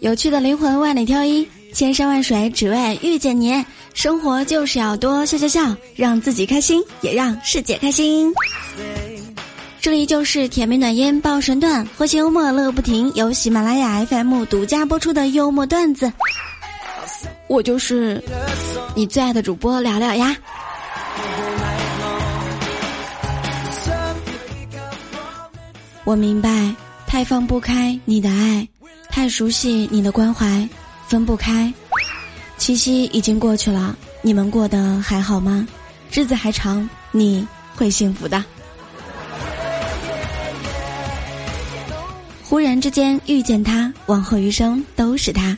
有趣的灵魂万里挑一，千山万水只为遇见你。生活就是要多笑笑笑，让自己开心，也让世界开心。这里就是甜美暖烟爆神段，诙谐幽默乐不停，由喜马拉雅 FM 独家播出的幽默段子。我就是你最爱的主播聊聊呀。我明白，太放不开你的爱，太熟悉你的关怀，分不开。七夕已经过去了，你们过得还好吗？日子还长，你会幸福的。忽然之间遇见他，往后余生都是他。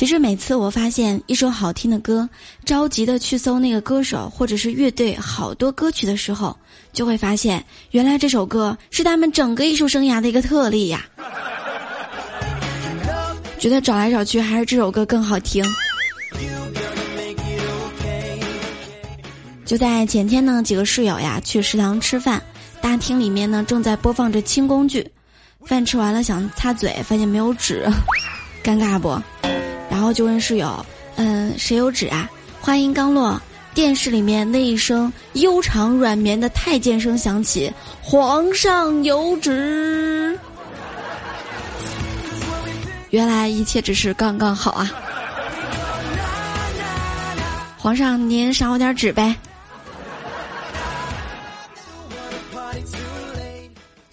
其实每次我发现一首好听的歌，着急的去搜那个歌手或者是乐队好多歌曲的时候，就会发现原来这首歌是他们整个艺术生涯的一个特例呀。觉得找来找去还是这首歌更好听。就在前天呢，几个室友呀去食堂吃饭，大厅里面呢正在播放着轻宫剧，饭吃完了想擦嘴，发现没有纸，尴尬不？然后就问室友：“嗯，谁有纸啊？”话音刚落，电视里面那一声悠长软绵的太监声响起：“皇上有旨。”原来一切只是刚刚好啊！皇上，您赏我点纸呗。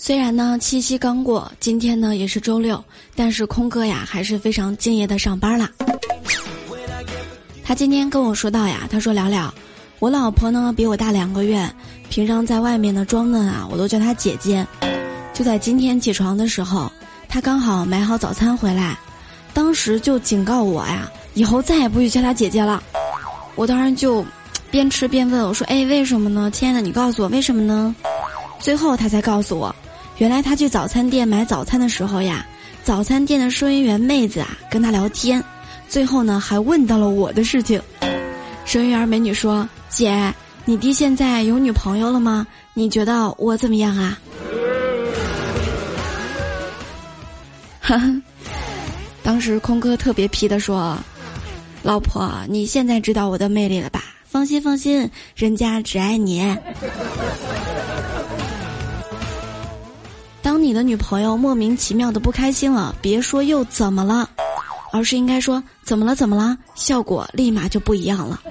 虽然呢，七夕刚过，今天呢也是周六，但是空哥呀还是非常敬业的上班了。他今天跟我说到呀，他说聊聊，我老婆呢比我大两个月，平常在外面的装嫩啊，我都叫她姐姐。就在今天起床的时候。他刚好买好早餐回来，当时就警告我呀，以后再也不许叫他姐姐了。我当然就边吃边问我说：“哎，为什么呢？亲爱的，你告诉我为什么呢？”最后他才告诉我，原来他去早餐店买早餐的时候呀，早餐店的收银员妹子啊跟他聊天，最后呢还问到了我的事情。收银员美女说：“姐，你弟现在有女朋友了吗？你觉得我怎么样啊哈？” 当时空哥特别皮的说：“老婆，你现在知道我的魅力了吧？放心放心，人家只爱你。你的女朋友莫名其妙的不开心了，别说又怎么了，而是应该说怎么了怎么了，效果立马就不一样了。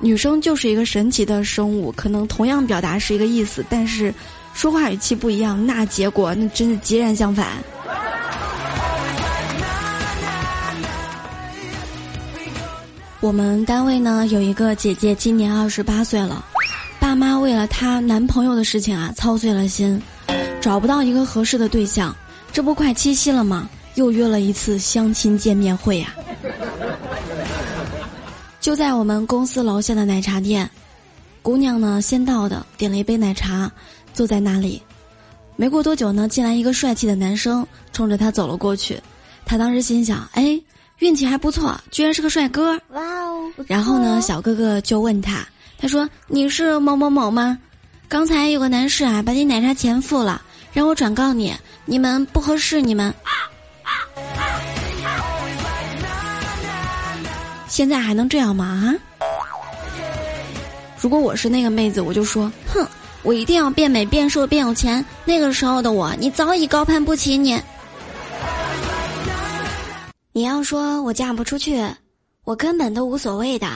女生就是一个神奇的生物，可能同样表达是一个意思，但是。”说话语气不一样，那结果那真的截然相反。我们单位呢有一个姐姐，今年二十八岁了，爸妈为了她男朋友的事情啊操碎了心，找不到一个合适的对象，这不快七夕了吗？又约了一次相亲见面会呀。就在我们公司楼下的奶茶店，姑娘呢先到的，点了一杯奶茶。坐在那里，没过多久呢，进来一个帅气的男生，冲着她走了过去。她当时心想：“哎，运气还不错，居然是个帅哥。”哇哦！然后呢，小哥哥就问他：“他说你是某某某吗？刚才有个男士啊，把你奶茶钱付了，让我转告你，你们不合适，你们。现在还能这样吗？啊？如果我是那个妹子，我就说，哼。”我一定要变美、变瘦、变有钱。那个时候的我，你早已高攀不起你。你要说我嫁不出去，我根本都无所谓的。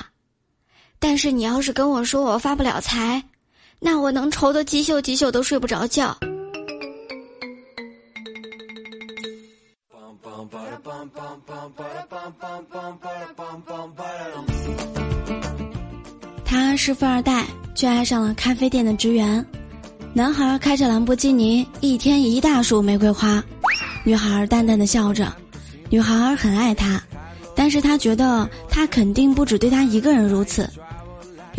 但是你要是跟我说我发不了财，那我能愁得几宿几宿都睡不着觉。他是富二代。却爱上了咖啡店的职员。男孩开着兰博基尼，一天一大束玫瑰花。女孩淡淡的笑着。女孩很爱他，但是他觉得他肯定不止对他一个人如此。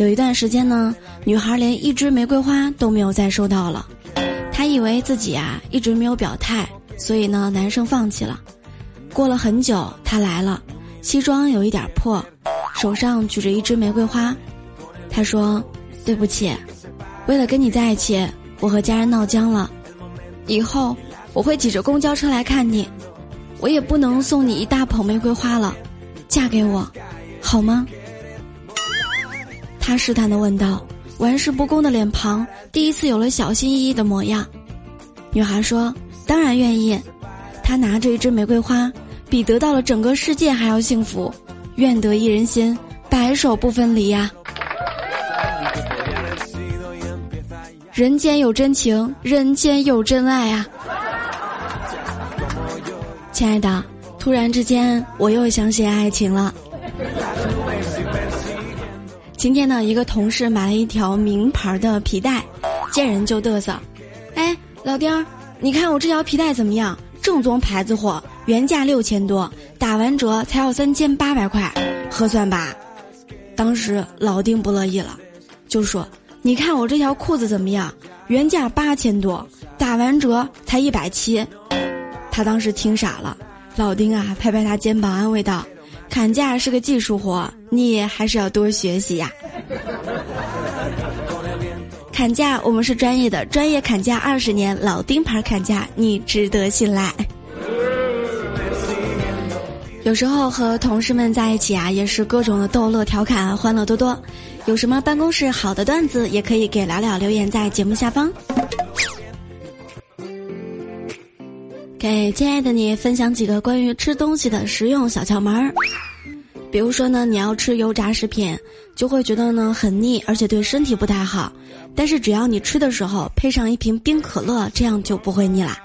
有一段时间呢，女孩连一支玫瑰花都没有再收到了。她以为自己啊一直没有表态，所以呢，男生放弃了。过了很久，他来了，西装有一点破，手上举着一支玫瑰花。他说。对不起，为了跟你在一起，我和家人闹僵了，以后我会挤着公交车来看你，我也不能送你一大捧玫瑰花了，嫁给我，好吗？他试探的问道，玩世不恭的脸庞第一次有了小心翼翼的模样。女孩说：“当然愿意。”他拿着一支玫瑰花，比得到了整个世界还要幸福。愿得一人心，白首不分离呀。人间有真情，人间有真爱啊！亲爱的，突然之间我又相信爱情了。今天呢，一个同事买了一条名牌的皮带，见人就嘚瑟：“哎，老丁儿，你看我这条皮带怎么样？正宗牌子货，原价六千多，打完折才要三千八百块，合算吧？”当时老丁不乐意了，就说。你看我这条裤子怎么样？原价八千多，打完折才一百七。他当时听傻了。老丁啊，拍拍他肩膀，安慰道：“砍价是个技术活，你还是要多学习呀。”砍价我们是专业的，专业砍价二十年，老丁牌砍价你值得信赖。有时候和同事们在一起啊，也是各种的逗乐调侃，欢乐多多。有什么办公室好的段子，也可以给聊聊留言在节目下方。给亲爱的你分享几个关于吃东西的实用小窍门儿。比如说呢，你要吃油炸食品，就会觉得呢很腻，而且对身体不太好。但是只要你吃的时候配上一瓶冰可乐，这样就不会腻啦。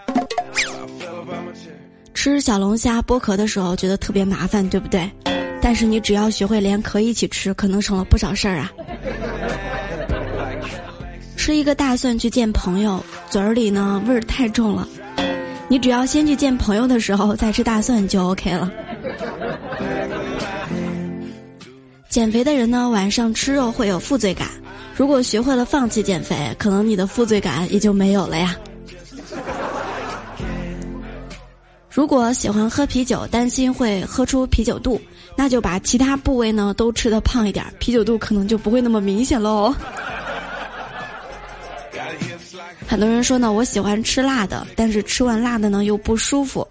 吃小龙虾剥壳的时候觉得特别麻烦，对不对？但是你只要学会连壳一起吃，可能省了不少事儿啊。吃一个大蒜去见朋友，嘴儿里呢味儿太重了。你只要先去见朋友的时候再吃大蒜就 OK 了。减肥的人呢晚上吃肉会有负罪感，如果学会了放弃减肥，可能你的负罪感也就没有了呀。如果喜欢喝啤酒，担心会喝出啤酒肚。那就把其他部位呢都吃的胖一点，啤酒肚可能就不会那么明显喽。很多人说呢，我喜欢吃辣的，但是吃完辣的呢又不舒服，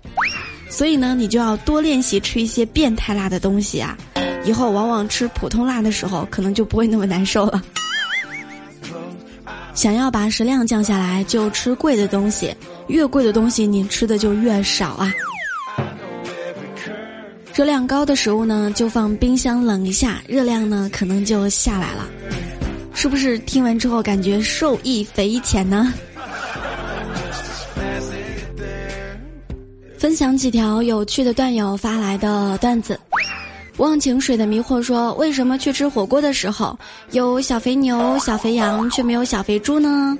所以呢你就要多练习吃一些变态辣的东西啊，以后往往吃普通辣的时候可能就不会那么难受了。想要把食量降下来，就吃贵的东西，越贵的东西你吃的就越少啊。热量高的食物呢，就放冰箱冷一下，热量呢可能就下来了。是不是听完之后感觉受益匪浅呢？分享几条有趣的段友发来的段子。忘情水的迷惑说：为什么去吃火锅的时候有小肥牛、小肥羊，却没有小肥猪呢？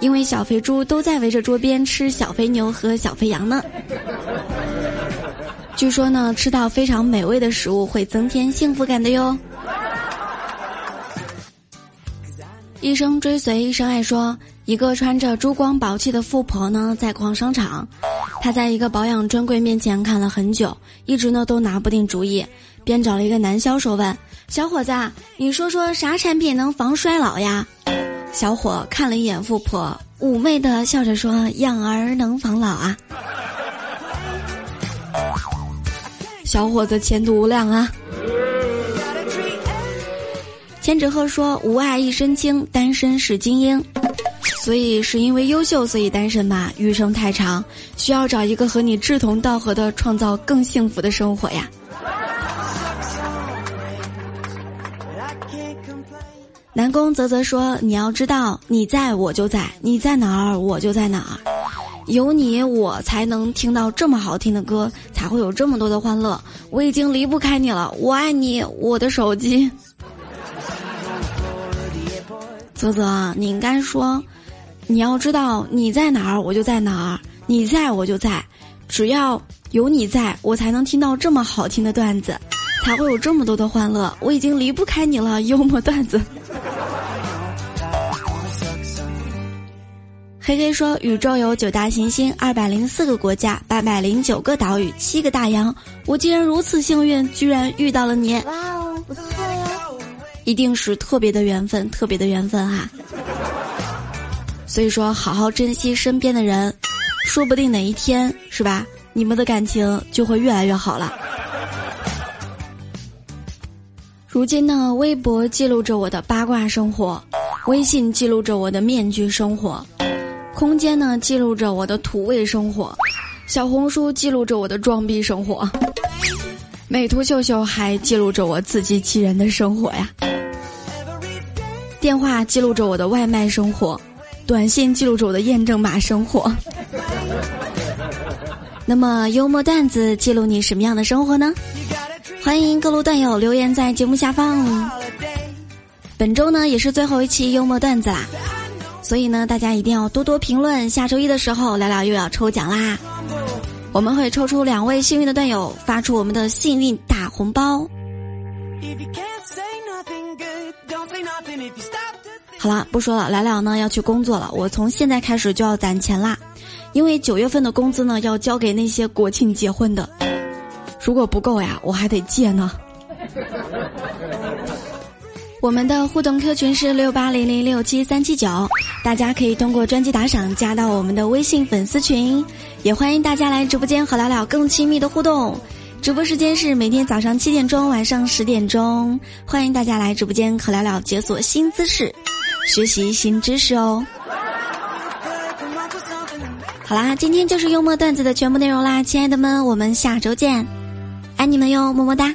因为小肥猪都在围着桌边吃小肥牛和小肥羊呢。据说呢，吃到非常美味的食物会增添幸福感的哟。一生追随，一生爱说，一个穿着珠光宝气的富婆呢，在逛商场，她在一个保养专柜面前看了很久，一直呢都拿不定主意，便找了一个男销售问：“小伙子，你说说啥产品能防衰老呀？”小伙看了一眼富婆，妩媚的笑着说：“养儿能防老啊。”小伙子前途无量啊！千纸鹤说：“无爱一身轻，单身是精英。”所以是因为优秀，所以单身吧？余生太长，需要找一个和你志同道合的，创造更幸福的生活呀。南宫泽泽说：“你要知道，你在我就在，你在哪儿我就在哪儿。”有你，我才能听到这么好听的歌，才会有这么多的欢乐。我已经离不开你了，我爱你，我的手机。泽泽，你应该说，你要知道你在哪儿，我就在哪儿；你在我就在，只要有你在，我才能听到这么好听的段子，才会有这么多的欢乐。我已经离不开你了，幽默段子。黑黑说：“宇宙有九大行星，二百零四个国家，八百零九个岛屿，七个大洋。我竟然如此幸运，居然遇到了你！哇，一定是特别的缘分，特别的缘分哈。”所以说，好好珍惜身边的人，说不定哪一天是吧，你们的感情就会越来越好了。如今呢，微博记录着我的八卦生活，微信记录着我的面具生活，空间呢记录着我的土味生活，小红书记录着我的装逼生活，美图秀秀还记录着我自欺欺人的生活呀。电话记录着我的外卖生活，短信记录着我的验证码生活。那么幽默段子记录你什么样的生活呢？欢迎各路段友留言在节目下方。本周呢也是最后一期幽默段子啦，所以呢大家一定要多多评论。下周一的时候聊聊又要抽奖啦，我们会抽出两位幸运的段友，发出我们的幸运大红包。好了，不说了，来了呢要去工作了。我从现在开始就要攒钱啦，因为九月份的工资呢要交给那些国庆结婚的，如果不够呀，我还得借呢。我们的互动 Q 群是六八零零六七三七九，大家可以通过专辑打赏加到我们的微信粉丝群，也欢迎大家来直播间和聊聊更亲密的互动。直播时间是每天早上七点钟，晚上十点钟，欢迎大家来直播间和聊聊解锁新姿势，学习新知识哦。好啦，今天就是幽默段子的全部内容啦，亲爱的们，我们下周见，爱你们哟，么么哒。